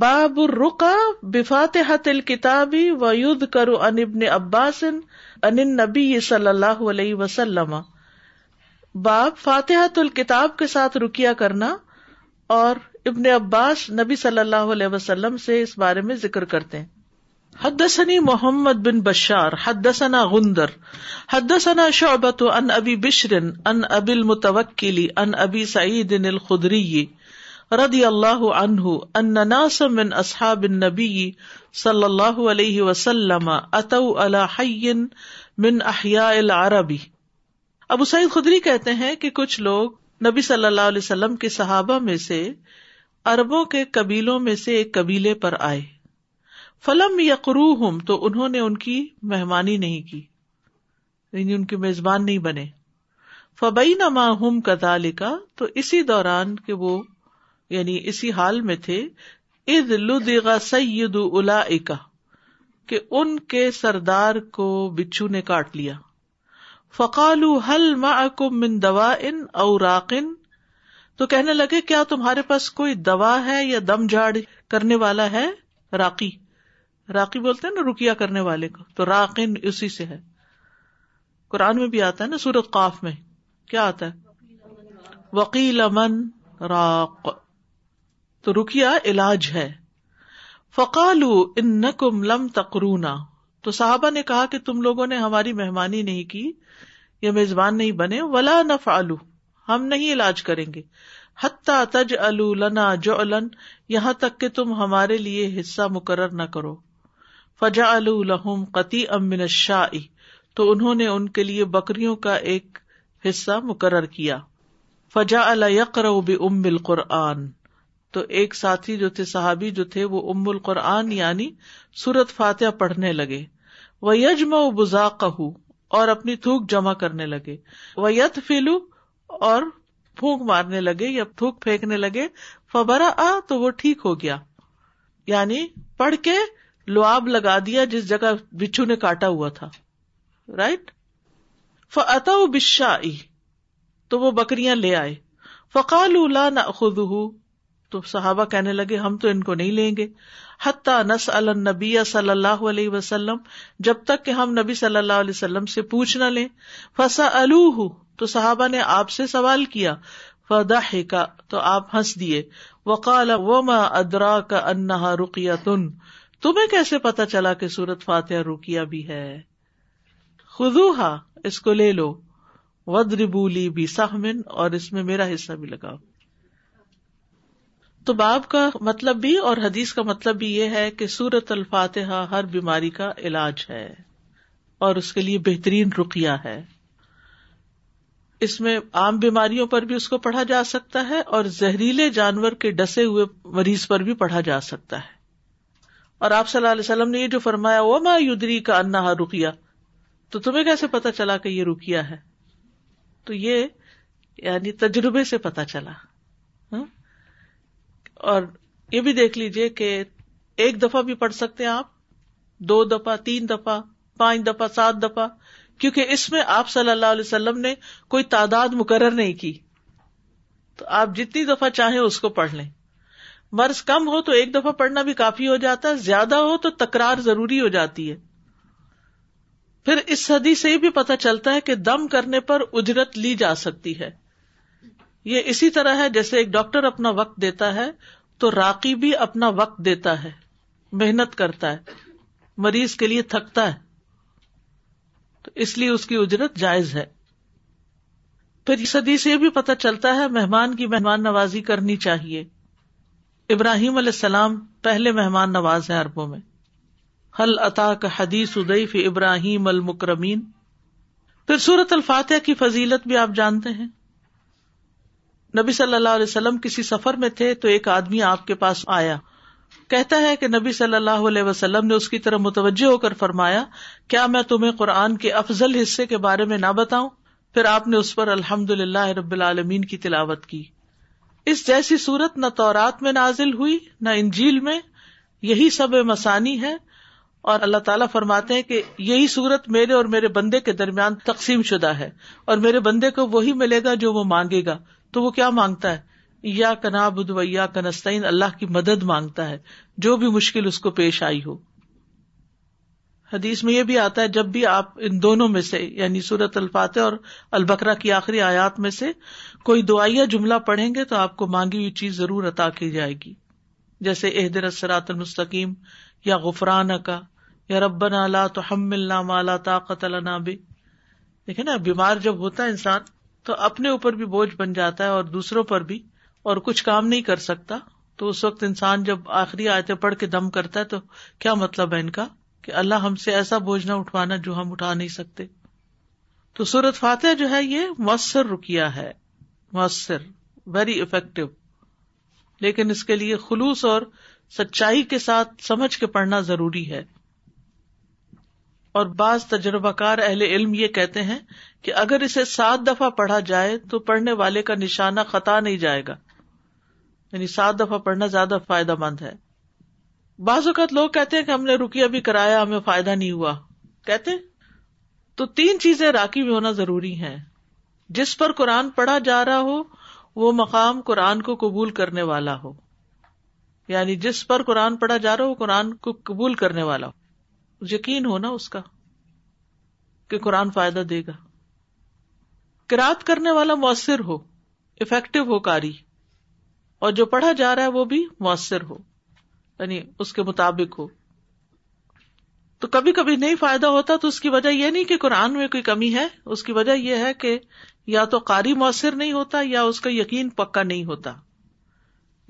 باب ر ب فاتحت کتاب ابن عباس نبی صلی اللہ علیہ وسلم باب فاتحت الکتاب کے ساتھ رکیا کرنا اور ابن عباس نبی صلی اللہ علیہ وسلم سے اس بارے میں ذکر کرتے ہیں حدثني محمد بن بشار حدثنا غندر حد ثنا شعبت ان ابی بشرن ان ابل عن ان ابی سعید الخری رضی اللہ عنہ ان ناس من اصحاب النبی صلی اللہ علیہ وسلم اتو على حی من احیاء العربی ابو سعید خدری کہتے ہیں کہ کچھ لوگ نبی صلی اللہ علیہ وسلم کے صحابہ میں سے اربوں کے قبیلوں میں سے ایک قبیلے پر آئے فلم یقرو ہوں تو انہوں نے ان کی مہمانی نہیں کی یعنی ان کی میزبان نہیں بنے فبئی نما ہوں کا تو اسی دوران کہ وہ یعنی اسی حال میں تھے اد لگا الا کہ ان کے سردار کو بچھو نے کاٹ لیا فقالو حل من دوا او راکن تو کہنے لگے کیا تمہارے پاس کوئی دوا ہے یا دم جھاڑ کرنے والا ہے راکی راکی بولتے ہیں نا رکیا کرنے والے کو تو راقن اسی سے ہے قرآن میں بھی آتا ہے نا سورت قاف میں کیا آتا ہے وکیل امن راک تو رکیا علاج ہے فقالو ان نکم لم تقرونا تو صحابہ نے کہا کہ تم لوگوں نے ہماری مہمانی نہیں کی یا میزبان نہیں بنے ولا نف فالو ہم نہیں علاج کریں گے حتا تج النا جو الن یہاں تک کہ تم ہمارے لیے حصہ مقرر نہ کرو فجا الحم قطی امن شاہ تو انہوں نے ان کے لیے بکریوں کا ایک حصہ مقرر کیا فجا اللہ یقر قرآن تو ایک ساتھی جو تھے صحابی جو تھے وہ ام القرآن یعنی سورت فاتح پڑھنے لگے وہ یجم و بزاق اور اپنی تھوک جمع کرنے لگے وہ یت فیلو اور پھونک مارنے لگے یا تھوک پھینکنے لگے فبرا آ تو وہ ٹھیک ہو گیا یعنی پڑھ کے لواب لگا دیا جس جگہ بچھو نے کاٹا ہوا تھا رائٹ فتا بشا تو وہ بکریاں لے آئے فقال اولا نہ تو صحابہ کہنے لگے ہم تو ان کو نہیں لیں گے حتیٰ نس النبی صلی اللہ علیہ وسلم جب تک کہ ہم نبی صلی اللہ علیہ وسلم سے پوچھ نہ لیں فسا الوہ تو صحابہ نے آپ سے سوال کیا فدا کا تو آپ ہنس دیے وقال و ادرا کا انہا رقیہ تن تمہیں کیسے پتا چلا کہ سورت فاتح رکیا بھی ہے خدو ہا اس کو لے لو ود ربولی بھی سہمن من اور اس میں میرا حصہ بھی لگاؤ تو باب کا مطلب بھی اور حدیث کا مطلب بھی یہ ہے کہ سورت الفاتحہ ہر بیماری کا علاج ہے اور اس کے لیے بہترین رقیہ ہے اس میں عام بیماریوں پر بھی اس کو پڑھا جا سکتا ہے اور زہریلے جانور کے ڈسے ہوئے مریض پر بھی پڑھا جا سکتا ہے اور آپ صلی اللہ علیہ وسلم نے یہ جو فرمایا وہ یودری کا انا رکیا تو تمہیں کیسے پتا چلا کہ یہ رکیا ہے تو یہ یعنی تجربے سے پتا چلا اور یہ بھی دیکھ لیجیے کہ ایک دفعہ بھی پڑھ سکتے ہیں آپ دو دفعہ تین دفعہ پانچ دفعہ سات دفعہ کیونکہ اس میں آپ صلی اللہ علیہ وسلم نے کوئی تعداد مقرر نہیں کی تو آپ جتنی دفعہ چاہیں اس کو پڑھ لیں مرض کم ہو تو ایک دفعہ پڑھنا بھی کافی ہو جاتا ہے زیادہ ہو تو تکرار ضروری ہو جاتی ہے پھر اس صدی سے بھی پتہ چلتا ہے کہ دم کرنے پر اجرت لی جا سکتی ہے یہ اسی طرح ہے جیسے ایک ڈاکٹر اپنا وقت دیتا ہے تو راکی بھی اپنا وقت دیتا ہے محنت کرتا ہے مریض کے لیے تھکتا ہے تو اس لیے اس کی اجرت جائز ہے پھر سدی سے یہ بھی پتہ چلتا ہے مہمان کی مہمان نوازی کرنی چاہیے ابراہیم علیہ السلام پہلے مہمان نواز ہیں اربوں میں حل عطا کا حدیث ادیف ابراہیم المکرمین پھر سورت الفاتح کی فضیلت بھی آپ جانتے ہیں نبی صلی اللہ علیہ وسلم کسی سفر میں تھے تو ایک آدمی آپ کے پاس آیا کہتا ہے کہ نبی صلی اللہ علیہ وسلم نے اس کی طرح متوجہ ہو کر فرمایا کیا میں تمہیں قرآن کے افضل حصے کے بارے میں نہ بتاؤں پھر آپ نے اس پر الحمد للہ رب العالمین کی تلاوت کی اس جیسی صورت نہ تورات میں نازل ہوئی نہ انجیل میں یہی سب مسانی ہے اور اللہ تعالیٰ فرماتے ہیں کہ یہی صورت میرے اور میرے بندے کے درمیان تقسیم شدہ ہے اور میرے بندے کو وہی ملے گا جو وہ مانگے گا تو وہ کیا مانگتا ہے یا و یا کنستین اللہ کی مدد مانگتا ہے جو بھی مشکل اس کو پیش آئی ہو حدیث میں یہ بھی آتا ہے جب بھی آپ ان دونوں میں سے یعنی سورت الفاتح اور البکرا کی آخری آیات میں سے کوئی دعائیا جملہ پڑھیں گے تو آپ کو مانگی ہوئی چیز ضرور عطا کی جائے گی جیسے احدرات المستقیم یا غفران کا یا رب نالا تو مالا طاقت بے دیکھے نا بیمار جب ہوتا ہے انسان تو اپنے اوپر بھی بوجھ بن جاتا ہے اور دوسروں پر بھی اور کچھ کام نہیں کر سکتا تو اس وقت انسان جب آخری آیتیں پڑھ کے دم کرتا ہے تو کیا مطلب ہے ان کا کہ اللہ ہم سے ایسا بوجھ نہ اٹھوانا جو ہم اٹھا نہیں سکتے تو سورت فاتح جو ہے یہ مؤثر رکیا ہے مؤثر ویری افیکٹو لیکن اس کے لیے خلوص اور سچائی کے ساتھ سمجھ کے پڑھنا ضروری ہے اور بعض تجربہ کار اہل علم یہ کہتے ہیں کہ اگر اسے سات دفعہ پڑھا جائے تو پڑھنے والے کا نشانہ خطا نہیں جائے گا یعنی سات دفعہ پڑھنا زیادہ فائدہ مند ہے بعض اوقات لوگ کہتے ہیں کہ ہم نے رکیا بھی کرایا ہمیں فائدہ نہیں ہوا کہتے تو تین چیزیں راکی بھی ہونا ضروری ہیں جس پر قرآن پڑھا جا رہا ہو وہ مقام قرآن کو قبول کرنے والا ہو یعنی جس پر قرآن پڑھا جا رہا ہو قرآن کو قبول کرنے والا ہو یقین ہونا اس کا کہ قرآن فائدہ دے گا کراط کرنے والا مؤثر ہو افیکٹو ہو کاری اور جو پڑھا جا رہا ہے وہ بھی مؤثر ہو یعنی اس کے مطابق ہو تو کبھی کبھی نہیں فائدہ ہوتا تو اس کی وجہ یہ نہیں کہ قرآن میں کوئی کمی ہے اس کی وجہ یہ ہے کہ یا تو قاری مؤثر نہیں ہوتا یا اس کا یقین پکا نہیں ہوتا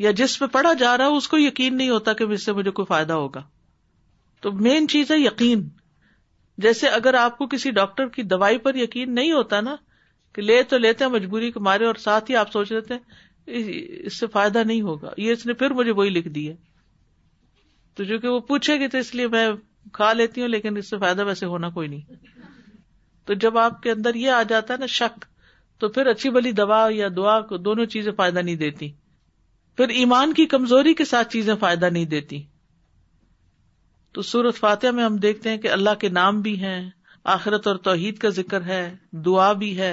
یا جس پہ پڑھا جا رہا اس کو یقین نہیں ہوتا کہ اس سے مجھے کوئی فائدہ ہوگا تو مین چیز ہے یقین جیسے اگر آپ کو کسی ڈاکٹر کی دوائی پر یقین نہیں ہوتا نا کہ لے تو لیتے ہیں مجبوری کے مارے اور ساتھ ہی آپ سوچ لیتے اس سے فائدہ نہیں ہوگا یہ اس نے پھر مجھے وہی لکھ دی ہے تو جو کہ وہ پوچھے گی تو اس لیے میں کھا لیتی ہوں لیکن اس سے فائدہ ویسے ہونا کوئی نہیں تو جب آپ کے اندر یہ آ جاتا ہے نا شک تو پھر اچھی بلی دوا یا دعا کو دونوں چیزیں فائدہ نہیں دیتی پھر ایمان کی کمزوری کے ساتھ چیزیں فائدہ نہیں دیتی تو سورت فاتح میں ہم دیکھتے ہیں کہ اللہ کے نام بھی ہیں آخرت اور توحید کا ذکر ہے دعا بھی ہے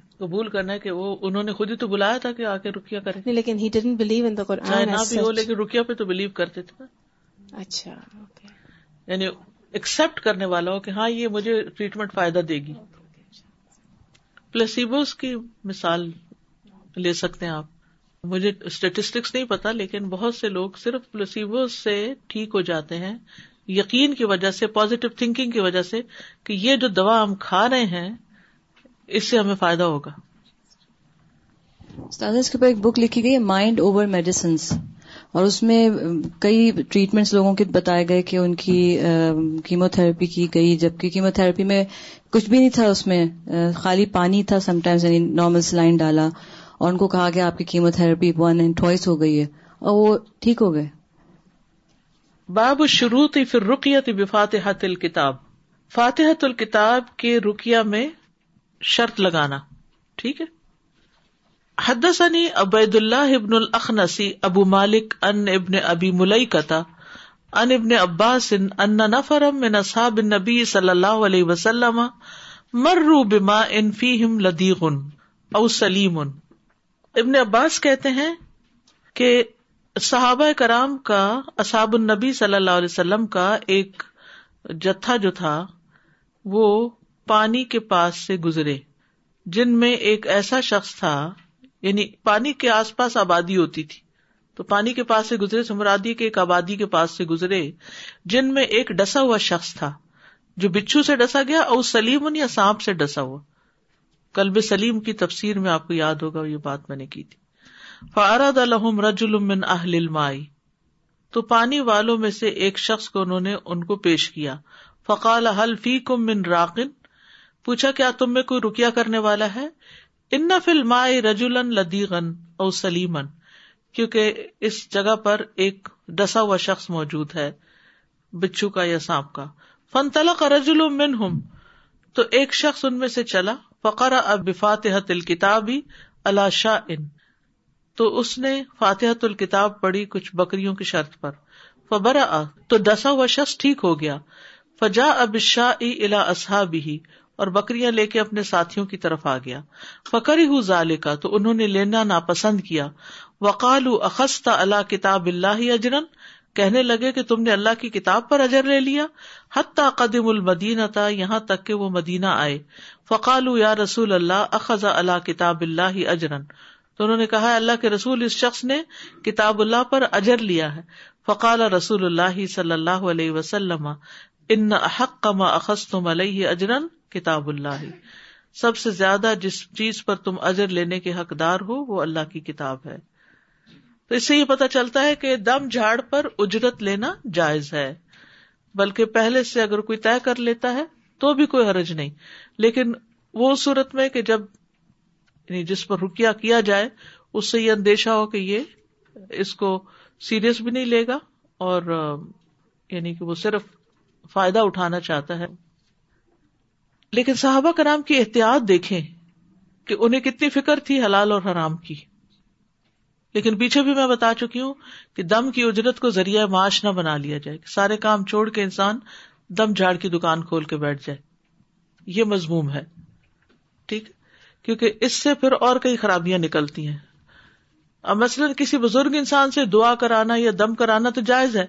قبول کرنا ہے کہ وہ انہوں نے خود ہی تو بلایا تھا کہ آ کے روکیا کریں نہ رکیا پہ تو بلیو کرتے تھے اچھا یعنی ایکسپٹ کرنے والا ہو کہ ہاں یہ مجھے ٹریٹمنٹ فائدہ دے گی پلیسیبوز کی مثال لے سکتے ہیں آپ مجھے اسٹیٹسٹکس نہیں پتا لیکن بہت سے لوگ صرف پلسیبوز سے ٹھیک ہو جاتے ہیں یقین کی وجہ سے پازیٹو تھنکنگ کی وجہ سے کہ یہ جو دوا ہم کھا رہے ہیں اس سے ہمیں فائدہ ہوگا استاد اس کے اوپر ایک بک لکھی گئی مائنڈ اوور میڈیسنس اور اس میں کئی ٹریٹمنٹس لوگوں کے بتائے گئے کہ ان کی کیمو تھراپی کی گئی جبکہ کیمو تھراپی میں کچھ بھی نہیں تھا اس میں خالی پانی تھا سم ٹائمز یعنی نارمل سلائن ڈالا اور ان کو کہا گیا آپ کی chemo therapy one and twice ہو گئی ہے اور وہ ٹھیک ہو گئے باب شروع تھی پھر رکیا تھی بے فاتحت الکتاب فاتحت الکتاب کے رکیا میں شرط لگانا ٹھیک ہے حدثني عبید اللہ ابن الاخنسی ابو مالک ان ابن ابی ملئی قطع ان ابن عباس ان نفر من اصحاب النبي صلی اللہ علیہ وسلم مروا بما ان فیہم لدیغ او سلیم ابن عباس کہتے ہیں کہ صحابہ کرام کا اصحاب النبی صلی اللہ علیہ وسلم کا ایک جتھا جو تھا وہ پانی کے پاس سے گزرے جن میں ایک ایسا شخص تھا یعنی پانی کے آس پاس آبادی ہوتی تھی تو پانی کے پاس سے گزرے سمرادی کے ایک آبادی کے پاس سے گزرے جن میں ایک ڈسا ہوا شخص تھا جو بچھو سے ڈسا گیا اور سلیم یا سانپ سے ڈسا ہوا کلب سلیم کی تفسیر میں آپ کو یاد ہوگا یہ بات میں نے کی تھی فارد الحم رج المن اہل مائی تو پانی والوں میں سے ایک شخص کو انہوں نے ان کو پیش کیا فقال حل فی کم من راکن پوچھا کیا تم میں کوئی رکیا کرنے والا ہے ان مائ رجولن لدیغن او سلیمن کیونکہ اس جگہ پر ایک ڈسا ہوا شخص موجود ہے بچھو کا یا سانپ کا فن تلا کا رجول تو ایک شخص ان میں سے چلا فقرا اب فاتحت الکتابی اللہ شاہ ان تو اس نے فاتحت الکتاب پڑھی کچھ بکریوں کی شرط پر فبرا تو ڈسا ہوا شخص ٹھیک ہو گیا فجا اب شاہ الا اصحابی اور بکریاں لے کے اپنے ساتھیوں کی طرف آ گیا فکری ہُو لینا ناپسند کیا وکالو اخستا اللہ کتاب اللہ اجرن کہنے لگے کہ تم نے اللہ کی کتاب پر اجر لے لیا حت قدم المدین تھا یہاں تک کہ وہ مدینہ آئے فقال یا رسول اللہ اخذ اللہ کتاب اللہ اجرن تو انہوں نے کہا اللہ کے رسول اس شخص نے کتاب اللہ پر اجر لیا ہے فقال رسول اللہ صلی اللہ علیہ وسلم ان اخذ تم علیہ اجرن کتاب اللہ سب سے زیادہ جس چیز پر تم اجر لینے کے حقدار ہو وہ اللہ کی کتاب ہے تو اس سے یہ پتا چلتا ہے کہ دم جھاڑ پر اجرت لینا جائز ہے بلکہ پہلے سے اگر کوئی طے کر لیتا ہے تو بھی کوئی حرج نہیں لیکن وہ صورت میں کہ جب یعنی جس پر رکیا کیا جائے اس سے یہ اندیشہ ہو کہ یہ اس کو سیریس بھی نہیں لے گا اور یعنی کہ وہ صرف فائدہ اٹھانا چاہتا ہے لیکن صحابہ کرام کی احتیاط دیکھیں کہ انہیں کتنی فکر تھی حلال اور حرام کی لیکن پیچھے بھی میں بتا چکی ہوں کہ دم کی اجرت کو ذریعہ معاش نہ بنا لیا جائے سارے کام چھوڑ کے انسان دم جھاڑ کی دکان کھول کے بیٹھ جائے یہ مضموم ہے ٹھیک کیونکہ اس سے پھر اور کئی خرابیاں نکلتی ہیں اب مثلاً کسی بزرگ انسان سے دعا کرانا یا دم کرانا تو جائز ہے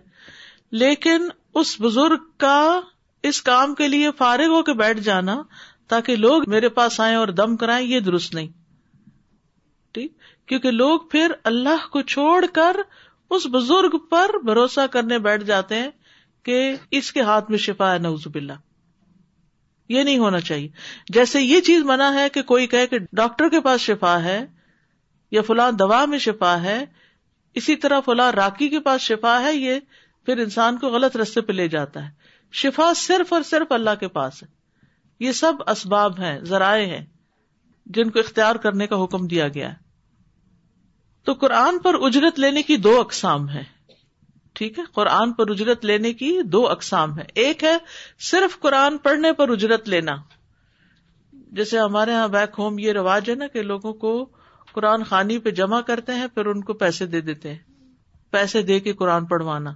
لیکن اس بزرگ کا اس کام کے لیے فارغ ہو کے بیٹھ جانا تاکہ لوگ میرے پاس آئے اور دم کرائیں یہ درست نہیں ٹھیک کیونکہ لوگ پھر اللہ کو چھوڑ کر اس بزرگ پر بھروسہ کرنے بیٹھ جاتے ہیں کہ اس کے ہاتھ میں شفا ہے نوز بلّہ یہ نہیں ہونا چاہیے جیسے یہ چیز منع ہے کہ کوئی کہے کہ ڈاکٹر کے پاس شفا ہے یا فلاں دوا میں شفا ہے اسی طرح فلاں راکی کے پاس شفا ہے یہ پھر انسان کو غلط رستے پہ لے جاتا ہے شفا صرف اور صرف اللہ کے پاس ہے یہ سب اسباب ہیں ذرائع ہیں جن کو اختیار کرنے کا حکم دیا گیا ہے تو قرآن پر اجرت لینے کی دو اقسام ہیں ٹھیک ہے قرآن پر اجرت لینے کی دو اقسام ہے ایک ہے صرف قرآن پڑھنے پر اجرت لینا جیسے ہمارے یہاں بیک ہوم یہ رواج ہے نا کہ لوگوں کو قرآن خانی پہ جمع کرتے ہیں پھر ان کو پیسے دے دیتے ہیں پیسے دے کے قرآن پڑھوانا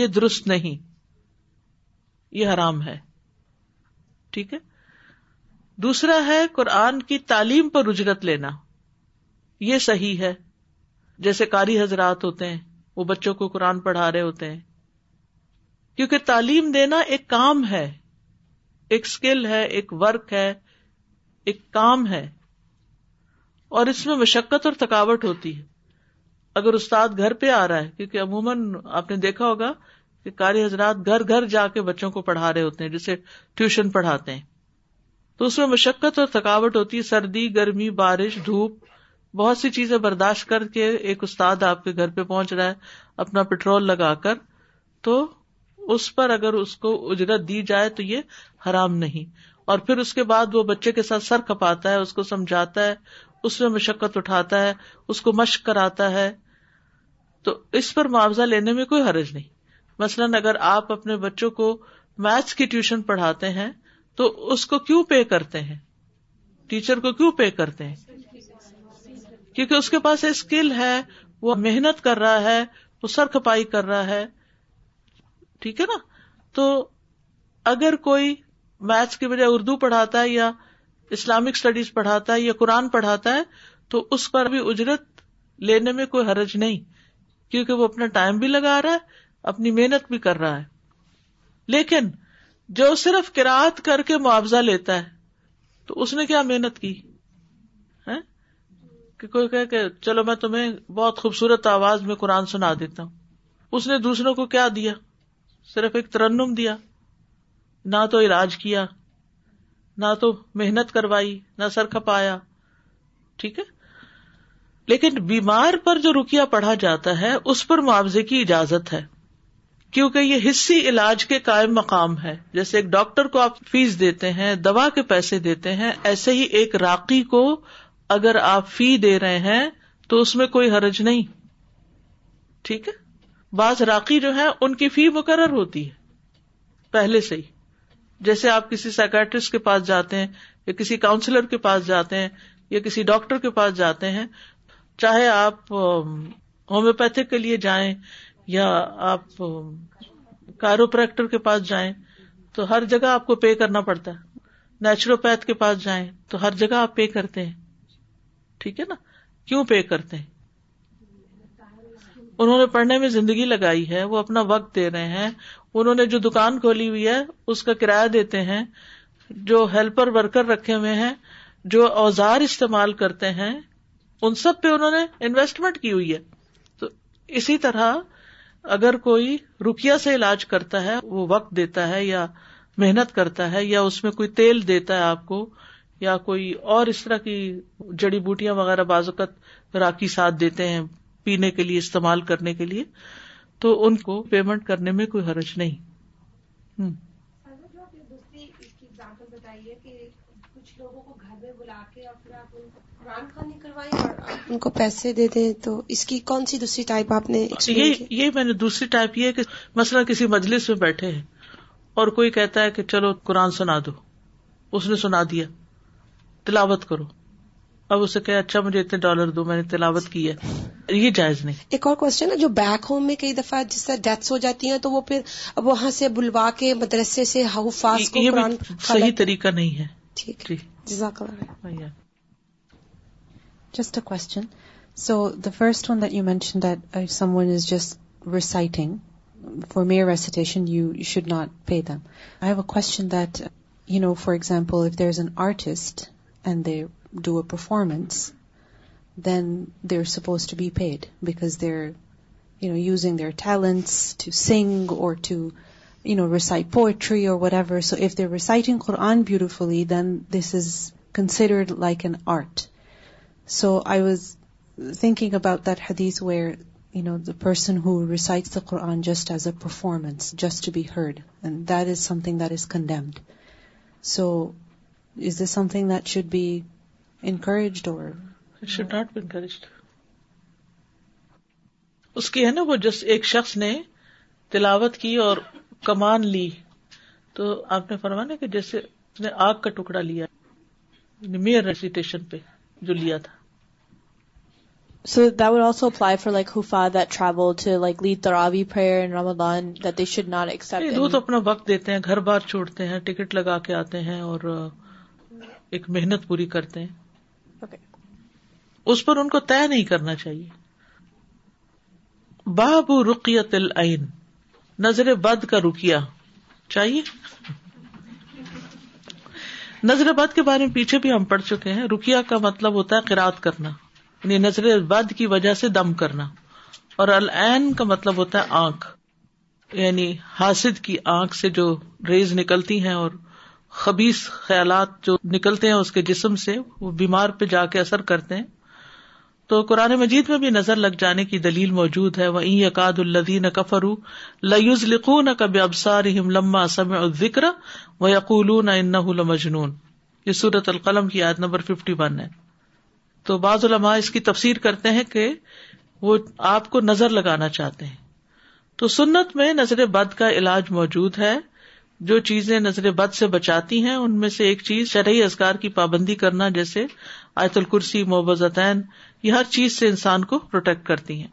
یہ درست نہیں یہ حرام ہے ٹھیک ہے دوسرا ہے قرآن کی تعلیم پر اجرت لینا یہ صحیح ہے جیسے کاری حضرات ہوتے ہیں وہ بچوں کو قرآن پڑھا رہے ہوتے ہیں کیونکہ تعلیم دینا ایک کام ہے ایک اسکل ہے ایک ورک ہے ایک کام ہے اور اس میں مشقت اور تھکاوٹ ہوتی ہے اگر استاد گھر پہ آ رہا ہے کیونکہ عموماً آپ نے دیکھا ہوگا کہ کاری حضرات گھر گھر جا کے بچوں کو پڑھا رہے ہوتے ہیں جسے ٹیوشن پڑھاتے ہیں تو اس میں مشقت اور تھکاوٹ ہوتی ہے سردی گرمی بارش دھوپ بہت سی چیزیں برداشت کر کے ایک استاد آپ کے گھر پہ پہنچ رہا ہے اپنا پیٹرول لگا کر تو اس پر اگر اس کو اجرت دی جائے تو یہ حرام نہیں اور پھر اس کے بعد وہ بچے کے ساتھ سر کھپاتا ہے اس کو سمجھاتا ہے اس میں مشقت اٹھاتا ہے اس کو مشق کراتا ہے تو اس پر معاوضہ لینے میں کوئی حرج نہیں مثلاً اگر آپ اپنے بچوں کو میتھس کی ٹیوشن پڑھاتے ہیں تو اس کو کیوں پے کرتے ہیں ٹیچر کو کیوں پے کرتے ہیں کیونکہ اس کے پاس اسکل ہے وہ محنت کر رہا ہے وہ سر کھپائی کر رہا ہے ٹھیک ہے نا تو اگر کوئی میتھس کی بجائے اردو پڑھاتا ہے یا اسلامک اسٹڈیز پڑھاتا ہے یا قرآن پڑھاتا ہے تو اس پر بھی اجرت لینے میں کوئی حرج نہیں کیونکہ وہ اپنا ٹائم بھی لگا رہا ہے اپنی محنت بھی کر رہا ہے لیکن جو صرف کراط کر کے معاوضہ لیتا ہے تو اس نے کیا محنت کی کہ کوئی کہے کہ چلو میں تمہیں بہت خوبصورت آواز میں قرآن سنا دیتا ہوں اس نے دوسروں کو کیا دیا صرف ایک ترنم دیا نہ تو علاج کیا نہ تو محنت کروائی نہ سر کھپایا ٹھیک ہے لیکن بیمار پر جو رکیا پڑھا جاتا ہے اس پر معاوضے کی اجازت ہے کیونکہ یہ حصے علاج کے قائم مقام ہے جیسے ایک ڈاکٹر کو آپ فیس دیتے ہیں دوا کے پیسے دیتے ہیں ایسے ہی ایک راقی کو اگر آپ فی دے رہے ہیں تو اس میں کوئی حرج نہیں ٹھیک ہے بعض راکی جو ہے ان کی فی مقرر ہوتی ہے پہلے سے ہی جیسے آپ کسی سائکٹرسٹ کے پاس جاتے ہیں یا کسی کاؤنسلر کے پاس جاتے ہیں یا کسی ڈاکٹر کے پاس جاتے ہیں چاہے آپ ہومیوپیتھک کے لیے جائیں یا آپ کاروپریکٹر کے پاس جائیں تو ہر جگہ آپ کو پے کرنا پڑتا ہے نیچروپیتھ کے پاس جائیں تو ہر جگہ آپ پے کرتے ہیں ٹھیک ہے نا کیوں پے کرتے ہیں انہوں نے پڑھنے میں زندگی لگائی ہے وہ اپنا وقت دے رہے ہیں انہوں نے جو دکان کھولی ہوئی ہے اس کا کرایہ دیتے ہیں جو ہیلپر ورکر رکھے ہوئے ہیں جو اوزار استعمال کرتے ہیں ان سب پہ انہوں نے انویسٹمنٹ کی ہوئی ہے تو اسی طرح اگر کوئی رکیا سے علاج کرتا ہے وہ وقت دیتا ہے یا محنت کرتا ہے یا اس میں کوئی تیل دیتا ہے آپ کو یا کوئی اور اس طرح کی جڑی بوٹیاں وغیرہ اوقات راکی ساتھ دیتے ہیں پینے کے لیے استعمال کرنے کے لیے تو ان کو پیمنٹ کرنے میں کوئی حرج نہیں ان کو پیسے دے دیں تو اس کی کون سی دوسری ٹائپ آپ نے اچھا، یہ میں نے دوسری ٹائپ یہ کہ مسئلہ کسی مجلس میں بیٹھے ہیں اور کوئی کہتا ہے کہ چلو قرآن سنا دو اس نے سنا دیا تلاوت کرو اب اسے کہ اچھا مجھے اتنے ڈالر دو میں نے تلاوت کی ہے یہ جائز نہیں ایک اور کوشچن ہے جو بیک ہوم میں کئی دفعہ جس طرح ڈیتھ ہو جاتی ہیں تو وہ پھر وہاں سے بلوا کے مدرسے سے ہاؤ فاسٹ یہ صحیح طریقہ نہیں ہے ٹھیک جی۔ جزاک اللہ just go so the first one definition is just reciting for mere con for example there is an artist and they do a performance then they suppose to be pay their talent sing اور poetry so if they're reciting then this is considered like an art so I was thinking about you know the Quran just be that is condemned so is thing that should be encouraged اور should not be encouraged اس کی ہے نا وہ جس ایک شخص نے تلاوت کی اور کمان لی تو آپ نے فرمانا کہ جیسے آگ کا ٹکڑا لیا میئر ریسیٹیشن پہ جو لیا تھا So that would also apply for like Hufa that travel to like lead Taravi prayer in Ramadan that they should not accept. یہ لوگ اپنا وقت دیتے ہیں گھر بار چھوڑتے ہیں ٹکٹ لگا کے آتے ہیں اور ایک محنت پوری کرتے ہیں okay. اس پر ان کو طے نہیں کرنا چاہیے باب رقیت العین نظر بد کا رکیا چاہیے نظر بد کے بارے میں پیچھے بھی ہم پڑھ چکے ہیں رکیا کا مطلب ہوتا ہے قرآد کرنا یعنی نظر بد کی وجہ سے دم کرنا اور العین کا مطلب ہوتا ہے آنکھ یعنی حاسد کی آنکھ سے جو ریز نکلتی ہیں اور خبیص خیالات جو نکلتے ہیں اس کے جسم سے وہ بیمار پہ جا کے اثر کرتے ہیں تو قرآن مجید میں بھی نظر لگ جانے کی دلیل موجود ہے وہ این اکاد الدی نہ کفرو لکھو نہ کب ابسار ہم لما سم ذکر وہ یقول نہ مجنون یہ سورت القلم کی یاد نمبر ففٹی ون ہے تو بعض علماء اس کی تفسیر کرتے ہیں کہ وہ آپ کو نظر لگانا چاہتے ہیں تو سنت میں نظر بد کا علاج موجود ہے جو چیزیں نظر بد سے بچاتی ہیں ان میں سے ایک چیز شرعی ازگار کی پابندی کرنا جیسے آیت الکرسی محبتین یہ ہر چیز سے انسان کو پروٹیکٹ کرتی ہیں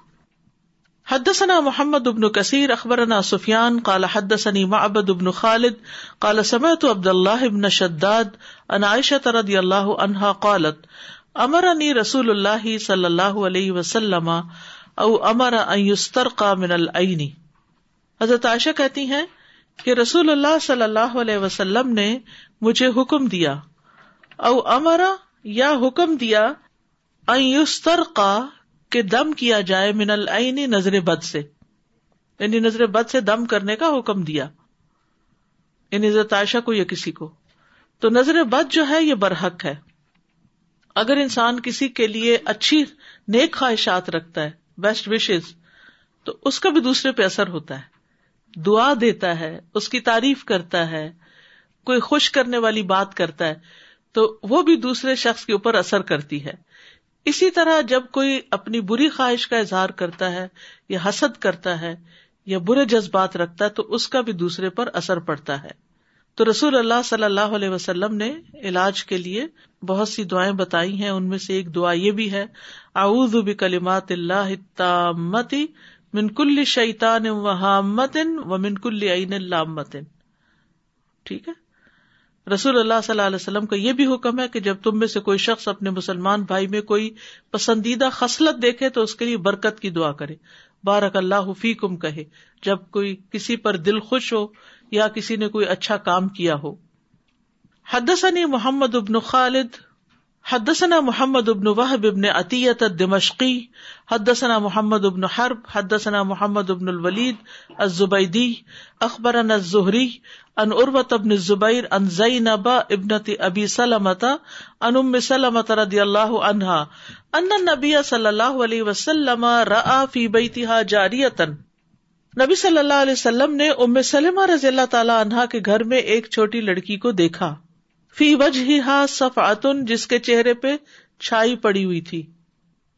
حدثنا محمد ابن کثیر اخبر سفیان کالا حد ثنی محبد ابن خالد قال سمعت عبد الله ابن شداد عناشت رضي اللہ عنہا قالت امر رسول اللہ صلی اللہ علیہ وسلم او امر کا من العینی حضرت عائشہ کہتی ہیں کہ رسول اللہ صلی اللہ علیہ وسلم نے مجھے حکم دیا او امرا یا حکم دیا کہ دم کیا جائے من العین نظر بد سے یعنی نظر بد سے دم کرنے کا حکم دیا یعنی حضرت عائشہ کو یا کسی کو تو نظر بد جو ہے یہ برحق ہے اگر انسان کسی کے لیے اچھی نیک خواہشات رکھتا ہے بیسٹ وشز تو اس کا بھی دوسرے پہ اثر ہوتا ہے دعا دیتا ہے اس کی تعریف کرتا ہے کوئی خوش کرنے والی بات کرتا ہے تو وہ بھی دوسرے شخص کے اوپر اثر کرتی ہے اسی طرح جب کوئی اپنی بری خواہش کا اظہار کرتا ہے یا حسد کرتا ہے یا برے جذبات رکھتا ہے تو اس کا بھی دوسرے پر اثر پڑتا ہے تو رسول اللہ صلی اللہ علیہ وسلم نے علاج کے لیے بہت سی دعائیں بتائی ہیں ان میں سے ایک دعا یہ بھی ہے اعوذ کلیمات اللہ منکل ہے رسول اللہ صلی اللہ علیہ وسلم کا یہ بھی حکم ہے کہ جب تم میں سے کوئی شخص اپنے مسلمان بھائی میں کوئی پسندیدہ خصلت دیکھے تو اس کے لیے برکت کی دعا کرے بارک اللہ فیکم کم کہے جب کوئی کسی پر دل خوش ہو یا کسی نے کوئی اچھا کام کیا ہو حد محمد ابن خالد حدثنا محمد ابن ابن عطیت الدمشقی حدثنا محمد ابن حرب حدثنا محمد ابن الولید الزبیدی اخبرنا الزہری ان اربت ابن الزبیر ان زینب ابنت ابی سلمت ان ام سلمت رضی اللہ عنہا ان النبی صلی اللہ علیہ وسلم فی بیتها نبی صلی اللہ علیہ وسلم نے ام سلمہ رضی اللہ تعالیٰ کے گھر میں ایک چھوٹی لڑکی کو دیکھا فی ہی جس کے چہرے پہ چھائی پڑی ہوئی تھی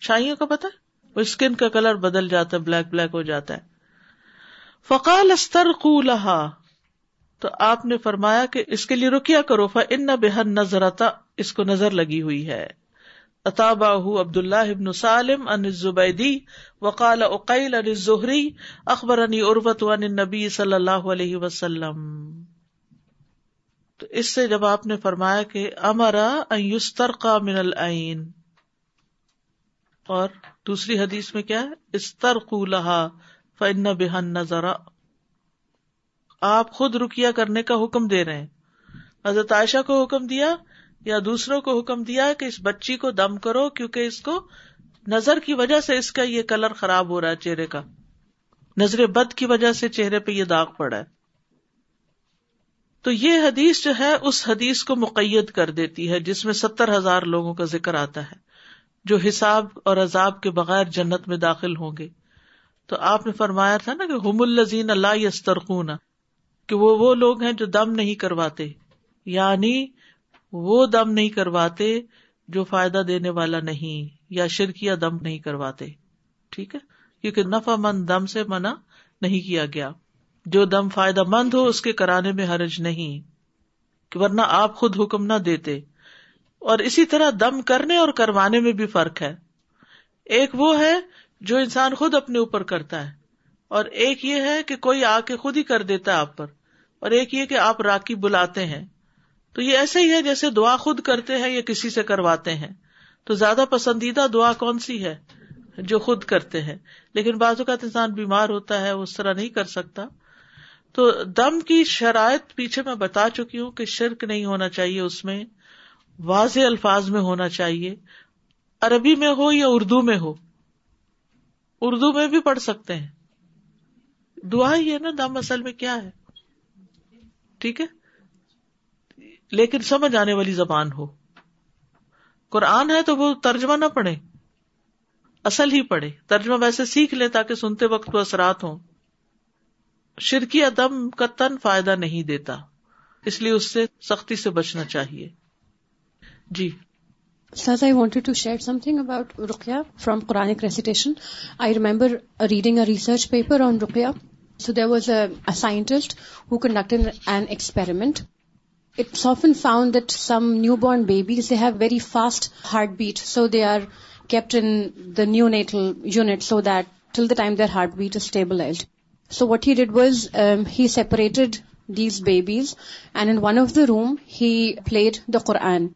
چھائیوں کا پتا وہ اسکن کا کلر بدل جاتا ہے بلیک بلیک ہو جاتا ہے فقال استر لہا تو آپ نے فرمایا کہ اس کے لیے رکیا کرو فن ان بےحد نظر اس کو نظر لگی ہوئی ہے اطاب عبد اللہ ابن سالم ان زبیدی وقال اقیل ان زہری اخبر عنی عربت ون نبی صلی اللہ علیہ وسلم تو اس سے جب آپ نے فرمایا کہ امرا یوستر کا من العین اور دوسری حدیث میں کیا استر کو لہا فن بحن نظرا آپ خود رکیا کرنے کا حکم دے رہے ہیں حضرت عائشہ کو حکم دیا یا دوسروں کو حکم دیا کہ اس بچی کو دم کرو کیونکہ اس کو نظر کی وجہ سے اس کا یہ کلر خراب ہو رہا ہے چہرے کا نظر بد کی وجہ سے چہرے پہ یہ داغ پڑا ہے تو یہ حدیث جو ہے اس حدیث کو مقید کر دیتی ہے جس میں ستر ہزار لوگوں کا ذکر آتا ہے جو حساب اور عذاب کے بغیر جنت میں داخل ہوں گے تو آپ نے فرمایا تھا نا کہ حم الزین اللہ یسترخون کہ وہ وہ لوگ ہیں جو دم نہیں کرواتے یعنی وہ دم نہیں کرواتے جو فائدہ دینے والا نہیں یا شرکیا دم نہیں کرواتے ٹھیک ہے کیونکہ مند دم سے منع نہیں کیا گیا جو دم فائدہ مند ہو اس کے کرانے میں حرج نہیں کہ ورنہ آپ خود حکم نہ دیتے اور اسی طرح دم کرنے اور کروانے میں بھی فرق ہے ایک وہ ہے جو انسان خود اپنے اوپر کرتا ہے اور ایک یہ ہے کہ کوئی آ کے خود ہی کر دیتا ہے آپ پر اور ایک یہ کہ آپ راکی بلاتے ہیں تو یہ ایسے ہی ہے جیسے دعا خود کرتے ہیں یا کسی سے کرواتے ہیں تو زیادہ پسندیدہ دعا کون سی ہے جو خود کرتے ہیں لیکن بعض اوقات انسان بیمار ہوتا ہے وہ اس طرح نہیں کر سکتا تو دم کی شرائط پیچھے میں بتا چکی ہوں کہ شرک نہیں ہونا چاہیے اس میں واضح الفاظ میں ہونا چاہیے عربی میں ہو یا اردو میں ہو اردو میں بھی پڑھ سکتے ہیں دعا ہی ہے نا دم اصل میں کیا ہے ٹھیک ہے لیکن سمجھ آنے والی زبان ہو قرآن ہے تو وہ ترجمہ نہ پڑھے اصل ہی پڑھے ترجمہ ویسے سیکھ لے تاکہ سنتے وقت وہ اثرات ہوں شرکی ادم کا تن فائدہ نہیں دیتا اس لیے اس سے سختی سے بچنا چاہیے جی sir share something about Quranic Quran I remember reading research paper on so there was a scientist who conduct an experiment It's often found that some newborn babies, they have very fast heartbeat, so they are kept in the neonatal unit so that till the time their heartbeat is stabilized. So what he did was um, he separated these babies, and in one of the room he played the Quran,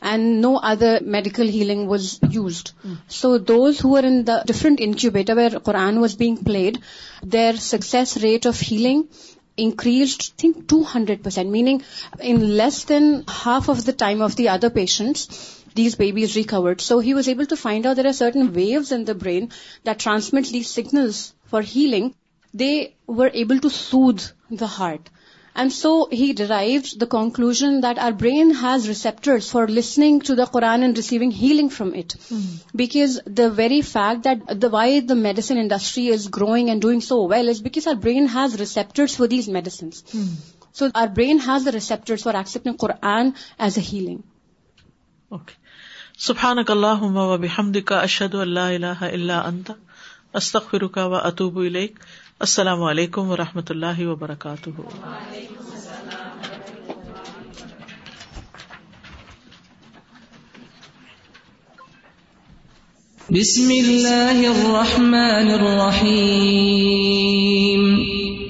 and no other medical healing was used. Hmm. So those who were in the different incubator where Quran was being played, their success rate of healing increased, I think, 200%, meaning in less than half of the time of the other patients, these babies recovered. So he was able to find out there are certain waves in the brain that transmit these signals for healing. They were able to soothe the heart. And so he derive the conclusion that our brain has receptors for listening to the receiving healing the very fact that medicine is growing and doing so because our brain has receptors for these medicines so our brain has the receptors for accepting Quran as healing السلام علیکم و رحمۃ اللہ وبرکاتہ بسم اللہ الرحمن الرحیم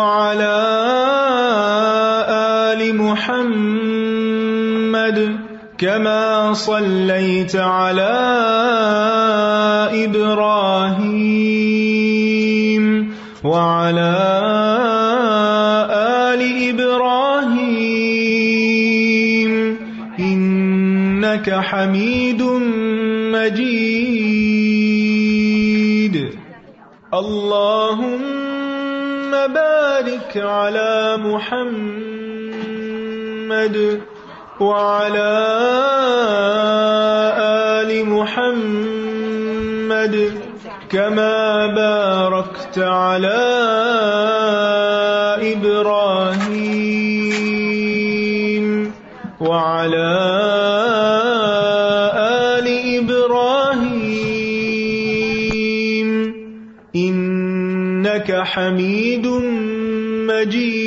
وعلى آل محمد كما صليت على إبراهيم وعلى آل إبراهيم إنك حميد مجيد اللهم بارك على محمد آل محمد إبراهيم وعلى آل إبراهيم إنك حميد مجید